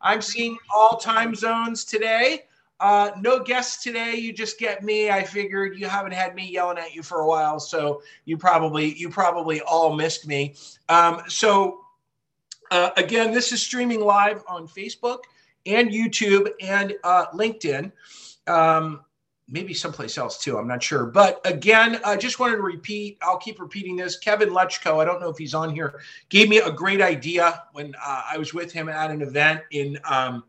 I'm seeing all time zones today. Uh, no guests today. You just get me. I figured you haven't had me yelling at you for a while, so you probably you probably all missed me. Um, so uh, again, this is streaming live on Facebook and YouTube and uh, LinkedIn. Um, maybe someplace else too. I'm not sure. But again, I just wanted to repeat. I'll keep repeating this. Kevin Lechko, I don't know if he's on here, gave me a great idea when uh, I was with him at an event in um,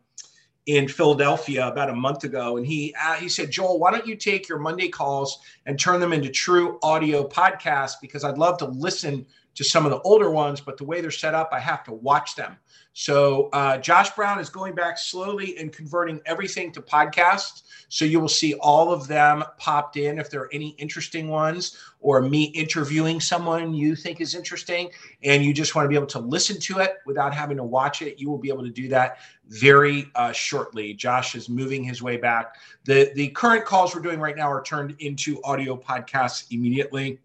in Philadelphia about a month ago, and he uh, he said, Joel, why don't you take your Monday calls and turn them into true audio podcasts? Because I'd love to listen to some of the older ones, but the way they're set up, I have to watch them. So uh, Josh Brown is going back slowly and converting everything to podcasts. So you will see all of them popped in if there are any interesting ones or me interviewing someone you think is interesting and you just want to be able to listen to it without having to watch it. You will be able to do that very uh, shortly. Josh is moving his way back. The, the current calls we're doing right now are turned into audio podcasts immediately.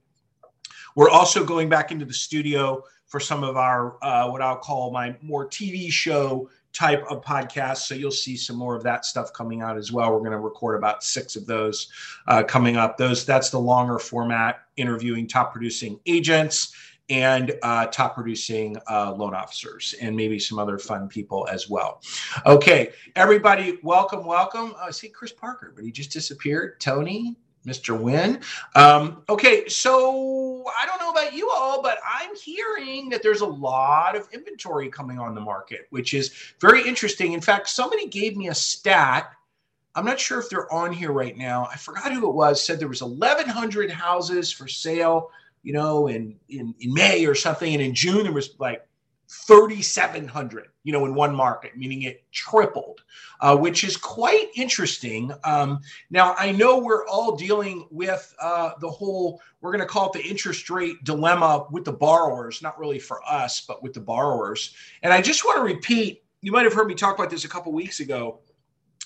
We're also going back into the studio for some of our uh, what I'll call my more TV show type of podcasts. So you'll see some more of that stuff coming out as well. We're going to record about six of those uh, coming up. Those that's the longer format interviewing top producing agents and uh, top producing uh, loan officers and maybe some other fun people as well. Okay, everybody, welcome, welcome. I see Chris Parker, but he just disappeared. Tony, Mr. Wynn. Um, okay, so I don't know about you all, but I'm hearing that there's a lot of inventory coming on the market, which is very interesting. In fact, somebody gave me a stat. I'm not sure if they're on here right now. I forgot who it was. Said there was 1,100 houses for sale, you know, in in in May or something, and in June there was like 3,700, you know, in one market, meaning it tripled, uh, which is quite interesting. Um, now, I know we're all dealing with uh, the whole, we're going to call it the interest rate dilemma with the borrowers, not really for us, but with the borrowers. And I just want to repeat, you might have heard me talk about this a couple weeks ago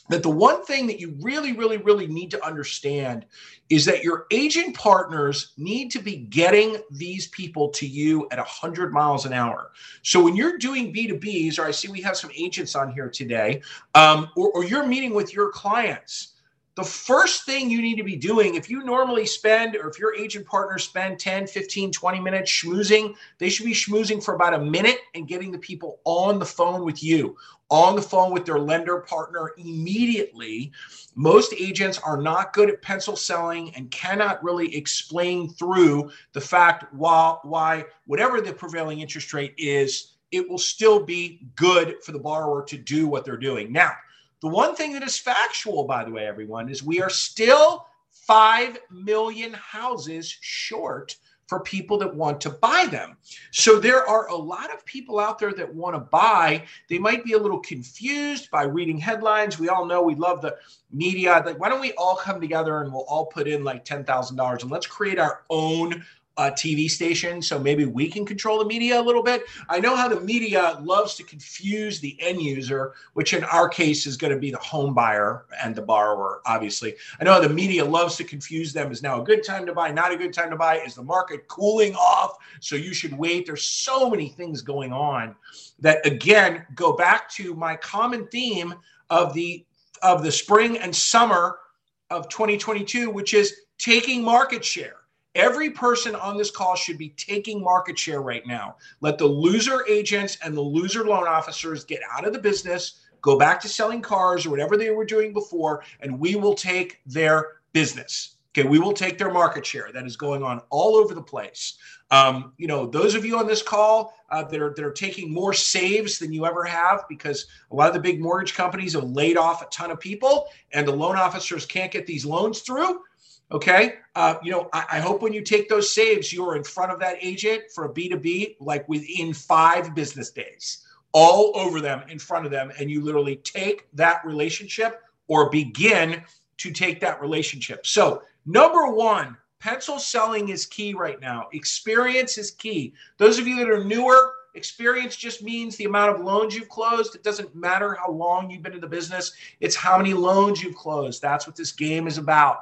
that the one thing that you really, really, really need to understand is that your agent partners need to be getting these people to you at 100 miles an hour. So when you're doing B2Bs, or I see we have some agents on here today, um, or, or you're meeting with your clients, the first thing you need to be doing if you normally spend or if your agent partners spend 10 15 20 minutes schmoozing they should be schmoozing for about a minute and getting the people on the phone with you on the phone with their lender partner immediately. Most agents are not good at pencil selling and cannot really explain through the fact why, why whatever the prevailing interest rate is it will still be good for the borrower to do what they're doing. Now the one thing that is factual, by the way, everyone, is we are still 5 million houses short for people that want to buy them. So there are a lot of people out there that want to buy. They might be a little confused by reading headlines. We all know we love the media. Like, why don't we all come together and we'll all put in like $10,000 and let's create our own uh, TV station, so maybe we can control the media a little bit. I know how the media loves to confuse the end user, which in our case is going to be the home buyer and the borrower, obviously. I know the media loves to confuse them. Is now a good time to buy, not a good time to buy? Is the market cooling off? So you should wait. There's so many things going on that, again, go back to my common theme of the of the spring and summer of 2022, which is taking market share Every person on this call should be taking market share right now. Let the loser agents and the loser loan officers get out of the business, go back to selling cars or whatever they were doing before, and we will take their business. Okay, we will take their market share. That is going on all over the place. Um, you know, those of you on this call uh, that are that are taking more saves than you ever have because a lot of the big mortgage companies have laid off a ton of people, and the loan officers can't get these loans through. Okay. Uh, you know, I, I, hope when you take those saves, you're in front of that agent for a B2B like within five business days, all over them, in front of them. And you literally take that relationship or begin to take that relationship. So, number one, pencil selling is key right now. Experience is key. Those of you that are newer, experience just means the amount of loans you've closed. It doesn't matter how long you've been in the business, it's how many loans you've closed. That's what this game is about.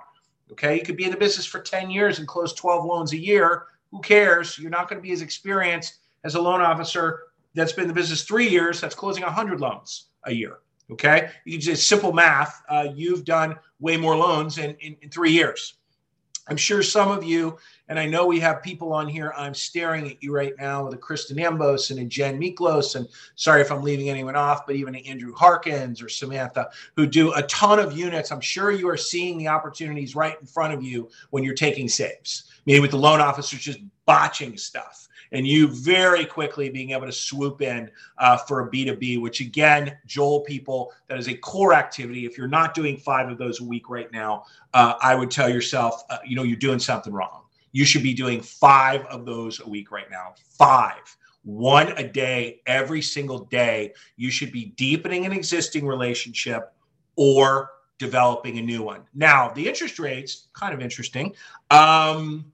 Okay. You could be in the business for 10 years and close 12 loans a year. Who cares? You're not going to be as experienced as a loan officer that's been in the business three years, that's closing 100 loans a year. Okay. You just simple math. Uh, you've done way more loans in, in, in three years. I'm sure some of you, and I know we have people on here. I'm staring at you right now with a Kristen Ambos and a Jen Miklos. And sorry if I'm leaving anyone off, but even Andrew Harkins or Samantha, who do a ton of units. I'm sure you are seeing the opportunities right in front of you when you're taking saves. Maybe with the loan officers just botching stuff and you very quickly being able to swoop in uh, for a B2B, which again, Joel people, that is a core activity. If you're not doing five of those a week right now, uh, I would tell yourself, uh, you know, you're doing something wrong. You should be doing five of those a week right now. Five one a day every single day you should be deepening an existing relationship or developing a new one now the interest rates kind of interesting um,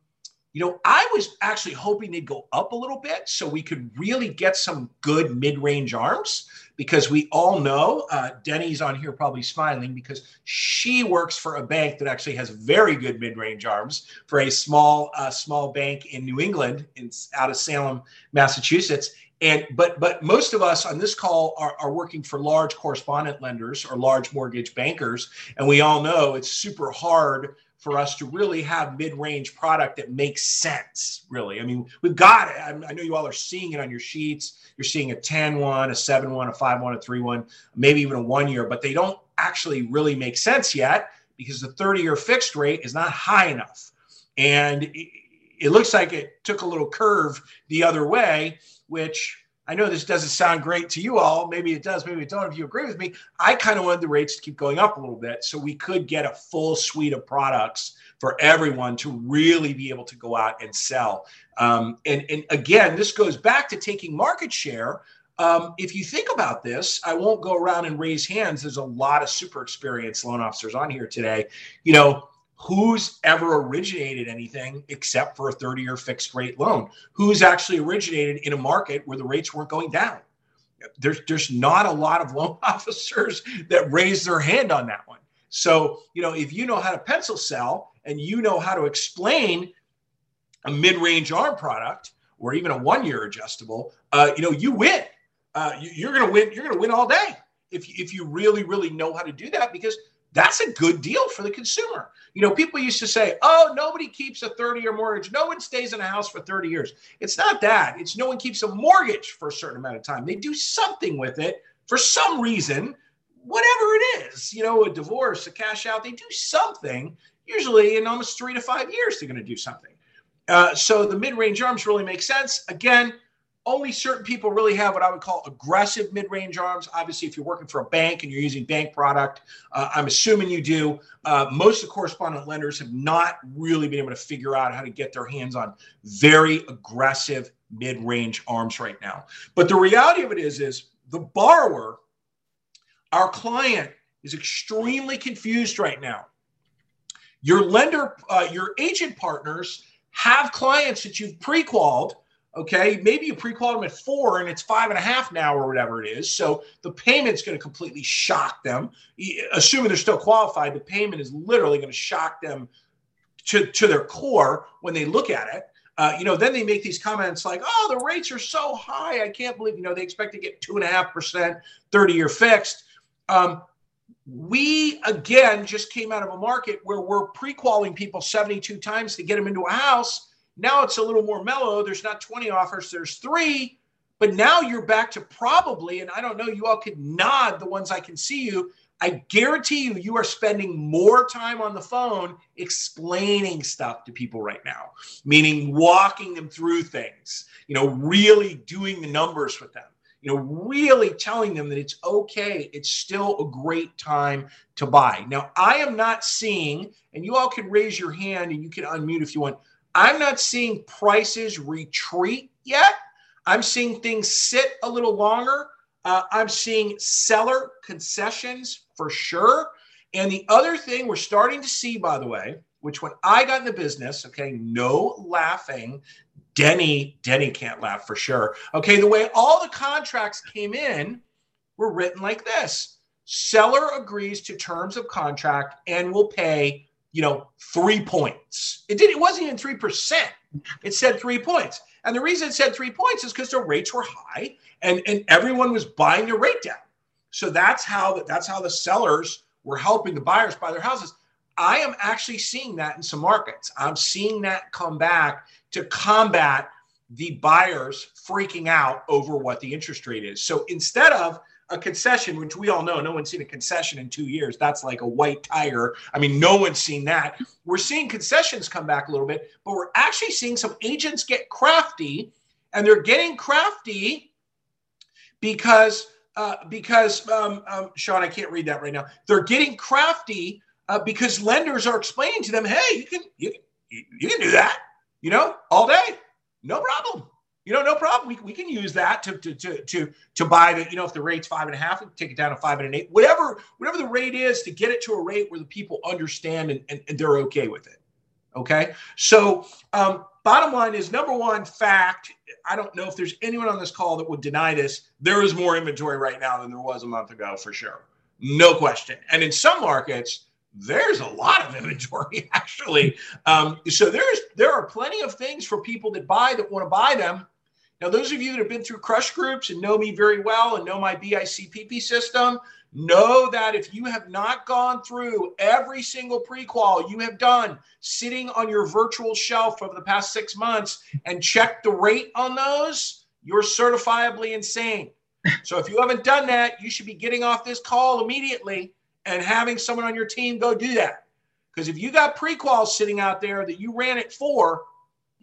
you know, I was actually hoping they'd go up a little bit so we could really get some good mid range arms because we all know uh, Denny's on here probably smiling because she works for a bank that actually has very good mid range arms for a small uh, small bank in New England, in, out of Salem, Massachusetts. And but but most of us on this call are, are working for large correspondent lenders or large mortgage bankers, and we all know it's super hard for us to really have mid-range product that makes sense really. I mean we've got it. I know you all are seeing it on your sheets. You're seeing a 10 1 a 7 1 a 5 1 a 3 1 maybe even a one year but they don't actually really make sense yet because the 30 year fixed rate is not high enough. And it, it looks like it took a little curve the other way which I know this doesn't sound great to you all. Maybe it does, maybe it don't. If you agree with me, I kind of wanted the rates to keep going up a little bit so we could get a full suite of products for everyone to really be able to go out and sell. Um, and, and again, this goes back to taking market share. Um, if you think about this, I won't go around and raise hands. There's a lot of super experienced loan officers on here today. You know, who's ever originated anything except for a 30 year fixed rate loan? Who's actually originated in a market where the rates weren't going down? There's, there's not a lot of loan officers that raise their hand on that one. So, you know, if you know how to pencil sell and you know how to explain a mid range arm product or even a one year adjustable, uh, you know, you win. Uh, you, are going to win. You're going to win all day if, if you really, really know how to do that because that's a good deal for the consumer. You know, people used to say, oh, nobody keeps a 30 year mortgage. No one stays in a house for 30 years. It's not that. It's no one keeps a mortgage for a certain amount of time. They do something with it for some reason, whatever it is, you know, a divorce, a cash out, they do something. Usually in almost three to five years, they're going to do something. Uh, so the mid range arms really make sense. Again, only certain people really have what I would call aggressive mid-range arms. Obviously, if you're working for a bank and you're using bank product, uh, I'm assuming you do. Uh, most of the correspondent lenders have not really been able to figure out how to get their hands on very aggressive mid-range arms right now. But the reality of it is, is the borrower, our client, is extremely confused right now. Your lender, uh, your agent partners have clients that you've pre-qualified Okay, maybe you pre-qual them at four and it's five and a half now or whatever it is. So the payment's going to completely shock them. Assuming they're still qualified, the payment is literally going to shock them to, to their core when they look at it. Uh, you know, then they make these comments like, "Oh, the rates are so high. I can't believe." You know, they expect to get two and a half percent, thirty-year fixed. Um, we again just came out of a market where we're pre-qualing people 72 times to get them into a house now it's a little more mellow. There's not 20 offers, there's three. But now you're back to probably, and I don't know, you all could nod the ones I can see you. I guarantee you, you are spending more time on the phone explaining stuff to people right now, meaning walking them through things, you know, really doing the numbers with them, you know, really telling them that it's okay. It's still a great time to buy. Now, I am not seeing, and you all can raise your hand and you can unmute if you want. I'm not seeing prices retreat yet. I'm seeing things sit a little longer. Uh, I'm seeing seller concessions for sure. And the other thing we're starting to see, by the way, which when I got in the business, okay, no laughing. Denny, Denny can't laugh for sure. Okay, the way all the contracts came in were written like this seller agrees to terms of contract and will pay you know, three points. It did. It wasn't even three percent. It said three points. And the reason it said three points is because the rates were high and, and everyone was buying their rate down. So that's how the, that's how the sellers were helping the buyers buy their houses. I am actually seeing that in some markets. I'm seeing that come back to combat the buyers freaking out over what the interest rate is. So instead of a concession, which we all know, no one's seen a concession in two years. That's like a white tiger. I mean, no one's seen that. We're seeing concessions come back a little bit, but we're actually seeing some agents get crafty, and they're getting crafty because uh, because um, um, Sean, I can't read that right now. They're getting crafty uh, because lenders are explaining to them, "Hey, you can you, you can do that, you know, all day, no problem." You know, no problem. We, we can use that to, to, to, to, to buy the, you know, if the rate's five and a half, we take it down to five and an eight, whatever, whatever the rate is to get it to a rate where the people understand and, and, and they're okay with it. Okay. So, um, bottom line is number one fact. I don't know if there's anyone on this call that would deny this. There is more inventory right now than there was a month ago for sure. No question. And in some markets, there's a lot of inventory actually. Um, so there's there are plenty of things for people that buy that want to buy them now, those of you that have been through crush groups and know me very well and know my BICPP system, know that if you have not gone through every single pre-qual you have done sitting on your virtual shelf over the past six months and checked the rate on those, you're certifiably insane. So if you haven't done that, you should be getting off this call immediately and having someone on your team go do that. Because if you got pre-quals sitting out there that you ran it for,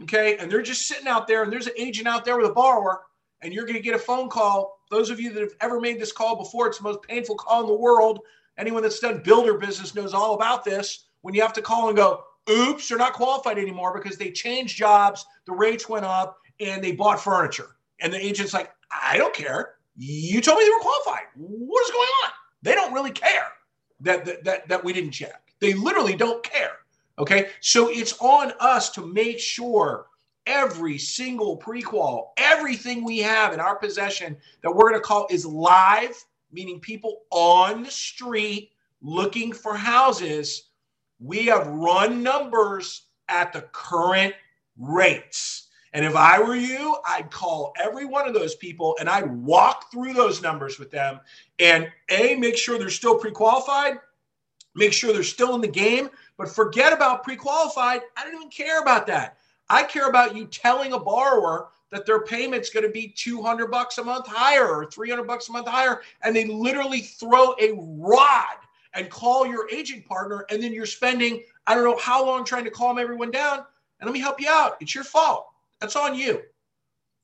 okay, and they're just sitting out there, and there's an agent out there with a borrower, and you're going to get a phone call. Those of you that have ever made this call before, it's the most painful call in the world. Anyone that's done builder business knows all about this. When you have to call and go, oops, they're not qualified anymore because they changed jobs, the rates went up, and they bought furniture. And the agent's like, I don't care. You told me they were qualified. What is going on? They don't really care that, that, that, that we didn't check. They literally don't care. Okay. So it's on us to make sure every single prequal, everything we have in our possession that we're going to call is live, meaning people on the street looking for houses. We have run numbers at the current rates. And if I were you, I'd call every one of those people and I'd walk through those numbers with them and A, make sure they're still pre qualified, make sure they're still in the game, but forget about pre qualified. I don't even care about that. I care about you telling a borrower that their payment's going to be 200 bucks a month higher or 300 bucks a month higher and they literally throw a rod and call your agent partner and then you're spending I don't know how long trying to calm everyone down and let me help you out. It's your fault. That's on you.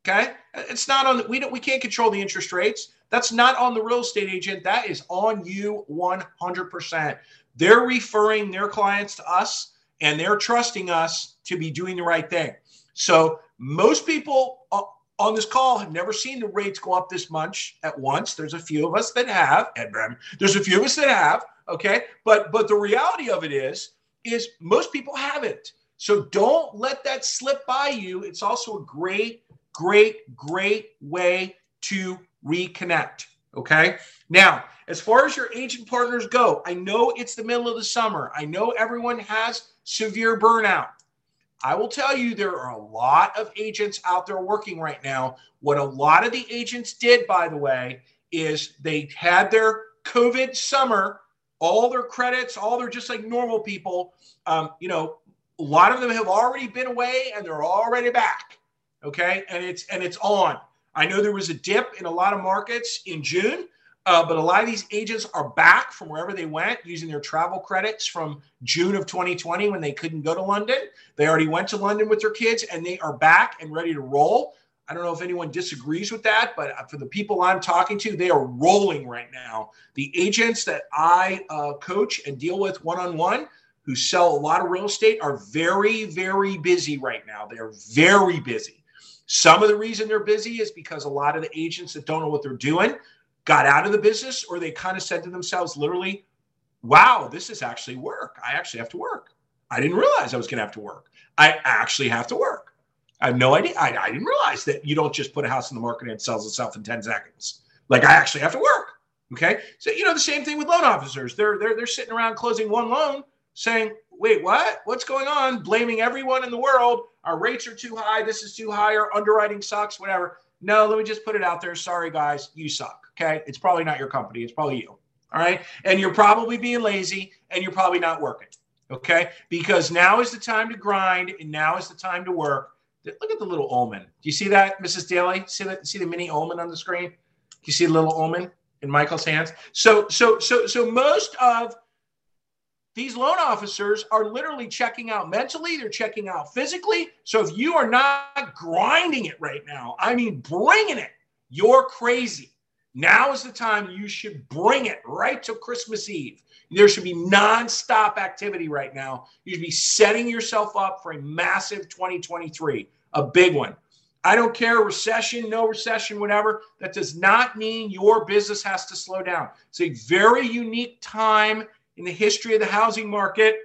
Okay? It's not on we don't we can't control the interest rates. That's not on the real estate agent. That is on you 100%. They're referring their clients to us and they're trusting us to be doing the right thing. So most people uh, on this call have never seen the rates go up this much at once. There's a few of us that have, Edram. There's a few of us that have. Okay, but but the reality of it is, is most people haven't. So don't let that slip by you. It's also a great, great, great way to reconnect. Okay. Now, as far as your agent partners go, I know it's the middle of the summer. I know everyone has severe burnout. I will tell you, there are a lot of agents out there working right now. What a lot of the agents did, by the way, is they had their COVID summer, all their credits, all their just like normal people. Um, you know, a lot of them have already been away and they're already back. Okay, and it's and it's on. I know there was a dip in a lot of markets in June, uh, but a lot of these agents are back from wherever they went using their travel credits from June of 2020 when they couldn't go to London. They already went to London with their kids and they are back and ready to roll. I don't know if anyone disagrees with that, but for the people I'm talking to, they are rolling right now. The agents that I uh, coach and deal with one on one who sell a lot of real estate are very, very busy right now. They're very busy. Some of the reason they're busy is because a lot of the agents that don't know what they're doing got out of the business or they kind of said to themselves literally, wow, this is actually work. I actually have to work. I didn't realize I was going to have to work. I actually have to work. I have no idea. I, I, didn't realize that you don't just put a house in the market and it sells itself in 10 seconds. Like I actually have to work. Okay. So, you know, the same thing with loan officers. They're, they're, they're sitting around closing one loan saying, wait, what? What's going on? Blaming everyone in the world. Our rates are too high. This is too high. Our underwriting sucks, whatever. No, let me just put it out there. Sorry, guys, you suck. Okay. It's probably not your company. It's probably you. All right. And you're probably being lazy and you're probably not working. Okay. Because now is the time to grind and now is the time to work. Look at the little omen. Do you see that, Mrs. Daly? See that? See the mini omen on the screen? Do you see the little omen in Michael's hands? So, so, so, so most of these loan officers are literally checking out mentally, they're checking out physically. So if you are not grinding it right now, I mean, bringing it, you're crazy. Now is the time you should bring it right to Christmas Eve. There should be nonstop activity right now. You should be setting yourself up for a massive 2023, a big one. I don't care, recession, no recession, whatever. That does not mean your business has to slow down. It's a very unique time in the history of the housing market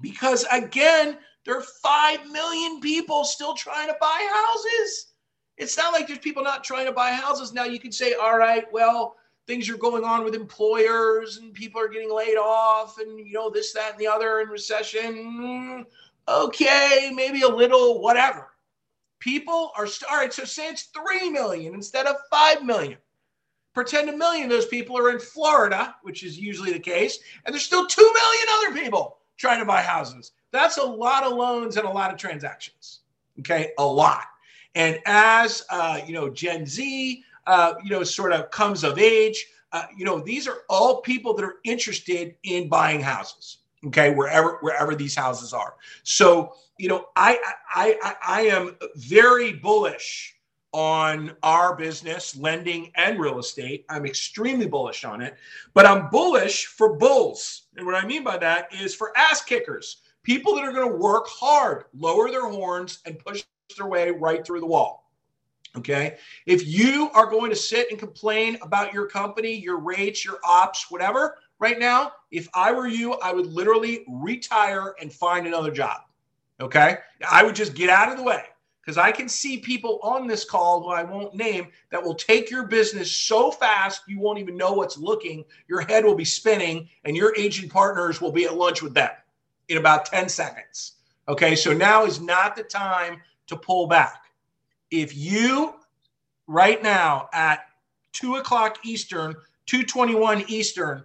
because, again, there are 5 million people still trying to buy houses. It's not like there's people not trying to buy houses. Now you can say, all right, well, things are going on with employers and people are getting laid off and, you know, this, that, and the other in recession. Okay, maybe a little whatever. People are, all right, so say it's 3 million instead of 5 million. Pretend a million of those people are in Florida, which is usually the case, and there's still 2 million other people trying to buy houses. That's a lot of loans and a lot of transactions. Okay, a lot. And as uh, you know, Gen Z, uh, you know, sort of comes of age, uh, you know, these are all people that are interested in buying houses. Okay, wherever wherever these houses are. So you know, I I I, I am very bullish on our business, lending and real estate. I'm extremely bullish on it, but I'm bullish for bulls. And what I mean by that is for ass kickers, people that are going to work hard, lower their horns, and push their way right through the wall. Okay. If you are going to sit and complain about your company, your rates, your ops, whatever, right now, if I were you, I would literally retire and find another job. Okay. I would just get out of the way because I can see people on this call who I won't name that will take your business so fast you won't even know what's looking. Your head will be spinning, and your agent partners will be at lunch with them in about 10 seconds. Okay, so now is not the time to pull back. If you right now at two o'clock Eastern, 221 Eastern,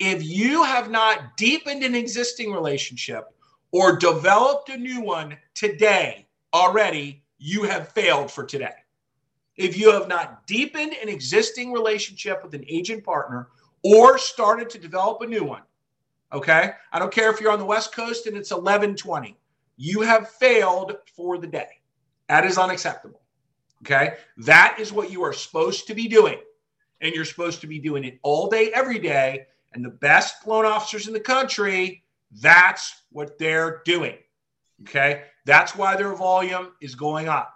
if you have not deepened an existing relationship or developed a new one today, already, you have failed for today. If you have not deepened an existing relationship with an agent partner or started to develop a new one, okay? I don't care if you're on the West Coast and it's 1120. You have failed for the day. That is unacceptable. Okay? That is what you are supposed to be doing. And you're supposed to be doing it all day, every day. And the best loan officers in the country, that's what they're doing. Okay. That's why their volume is going up.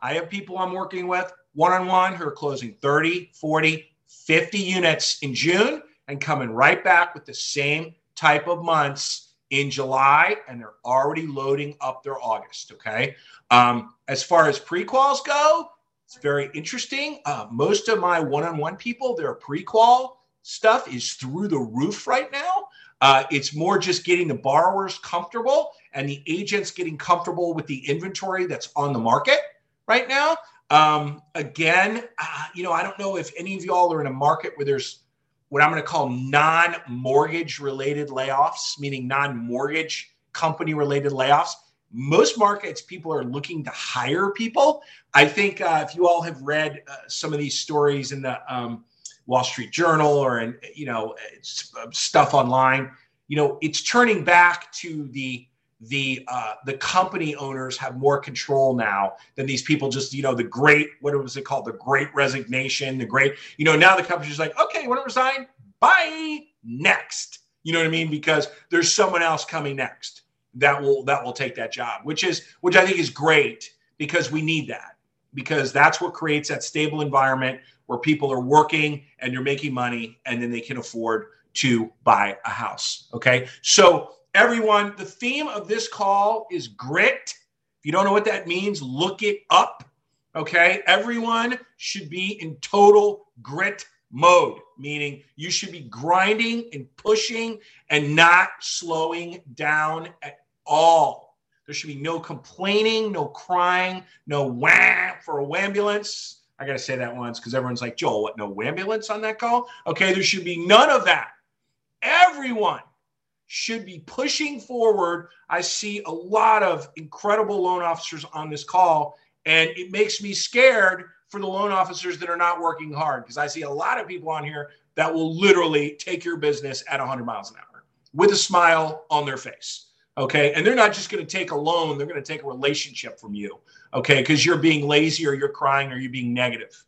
I have people I'm working with one on one who are closing 30, 40, 50 units in June and coming right back with the same type of months in July, and they're already loading up their August. Okay. Um, as far as pre-quals go, it's very interesting. Uh, most of my one-on-one people, their pre-qual stuff is through the roof right now. Uh, it's more just getting the borrowers comfortable and the agents getting comfortable with the inventory that's on the market right now. Um, again, uh, you know, I don't know if any of y'all are in a market where there's what I'm going to call non mortgage related layoffs, meaning non mortgage company related layoffs. Most markets, people are looking to hire people. I think uh, if you all have read uh, some of these stories in the um, Wall Street Journal or in you know stuff online, you know it's turning back to the the uh, the company owners have more control now than these people just you know the great what was it called? The great resignation the great you know now the company's like okay you want to resign? Bye next. You know what i mean? Because there's someone else coming next that will that will take that job which is which i think is great because we need that because that's what creates that stable environment where people are working and you're making money and then they can afford to buy a house okay? So Everyone, the theme of this call is grit. If you don't know what that means, look it up. Okay. Everyone should be in total grit mode, meaning you should be grinding and pushing and not slowing down at all. There should be no complaining, no crying, no wah for a ambulance. I got to say that once because everyone's like, Joel, what, no ambulance on that call? Okay, there should be none of that. Everyone should be pushing forward. I see a lot of incredible loan officers on this call, and it makes me scared for the loan officers that are not working hard because I see a lot of people on here that will literally take your business at 100 miles an hour with a smile on their face. Okay. And they're not just going to take a loan, they're going to take a relationship from you. Okay. Because you're being lazy or you're crying or you're being negative.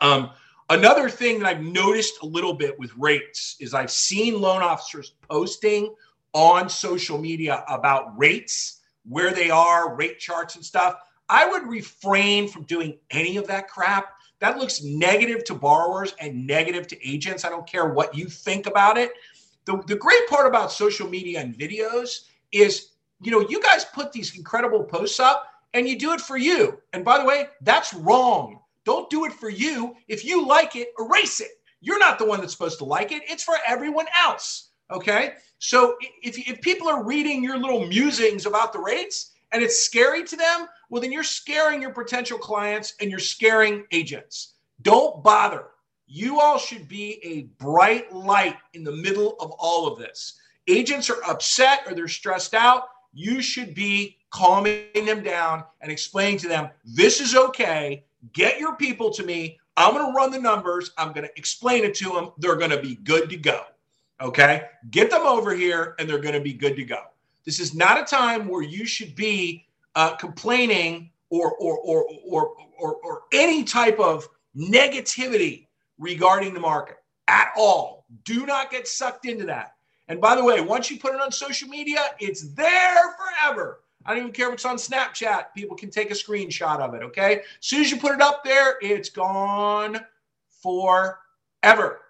Um, another thing that I've noticed a little bit with rates is I've seen loan officers posting on social media about rates, where they are, rate charts and stuff. I would refrain from doing any of that crap. That looks negative to borrowers and negative to agents. I don't care what you think about it. The, the great part about social media and videos is, you know, you guys put these incredible posts up and you do it for you. And by the way, that's wrong. Don't do it for you. If you like it, erase it. You're not the one that's supposed to like it. It's for everyone else. Okay. So if, if people are reading your little musings about the rates, and it's scary to them, well, then you're scaring your potential clients and you're scaring agents. Don't bother. You all should be a bright light in the middle of all of this. Agents are upset or they're stressed out. You should be calming them down and explaining to them, this is okay. Get your people to me. I'm going to run the numbers. I'm going to explain it to them. They're going to be good to go. Okay. Get them over here and they're going to be good to go. This is not a time where you should be uh, complaining or, or, or, or, or, or any type of negativity regarding the market at all. Do not get sucked into that. And by the way, once you put it on social media, it's there forever. I don't even care if it's on Snapchat. People can take a screenshot of it. Okay. As soon as you put it up there, it's gone forever.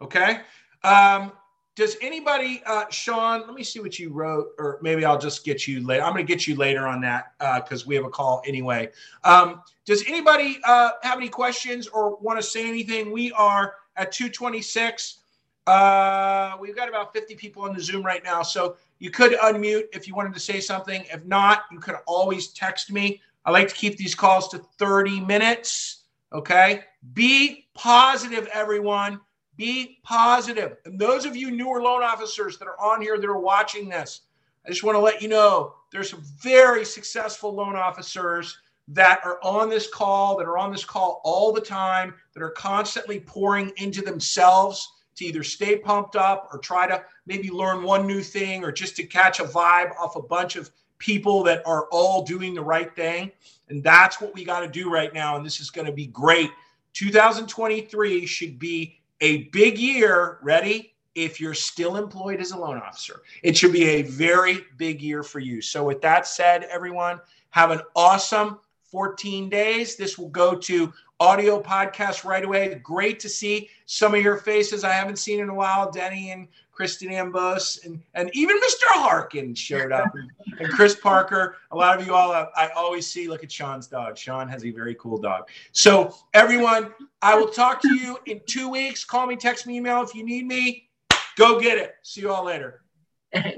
Okay. Um, does anybody, uh, Sean? Let me see what you wrote, or maybe I'll just get you later. I'm going to get you later on that because uh, we have a call anyway. Um, does anybody uh, have any questions or want to say anything? We are at 226. Uh, we've got about 50 people on the Zoom right now, so you could unmute if you wanted to say something. If not, you could always text me. I like to keep these calls to 30 minutes. Okay. Be positive, everyone. Be positive. And those of you newer loan officers that are on here that are watching this, I just want to let you know there's some very successful loan officers that are on this call, that are on this call all the time, that are constantly pouring into themselves to either stay pumped up or try to maybe learn one new thing or just to catch a vibe off a bunch of people that are all doing the right thing. And that's what we got to do right now. And this is going to be great. 2023 should be a big year, ready? If you're still employed as a loan officer, it should be a very big year for you. So, with that said, everyone, have an awesome 14 days. This will go to audio podcast right away. Great to see some of your faces I haven't seen in a while. Denny and Kristen Ambos and, and even Mr. Harkin showed up and Chris Parker. A lot of you all, uh, I always see, look at Sean's dog. Sean has a very cool dog. So everyone, I will talk to you in two weeks. Call me, text me, email if you need me. Go get it. See you all later.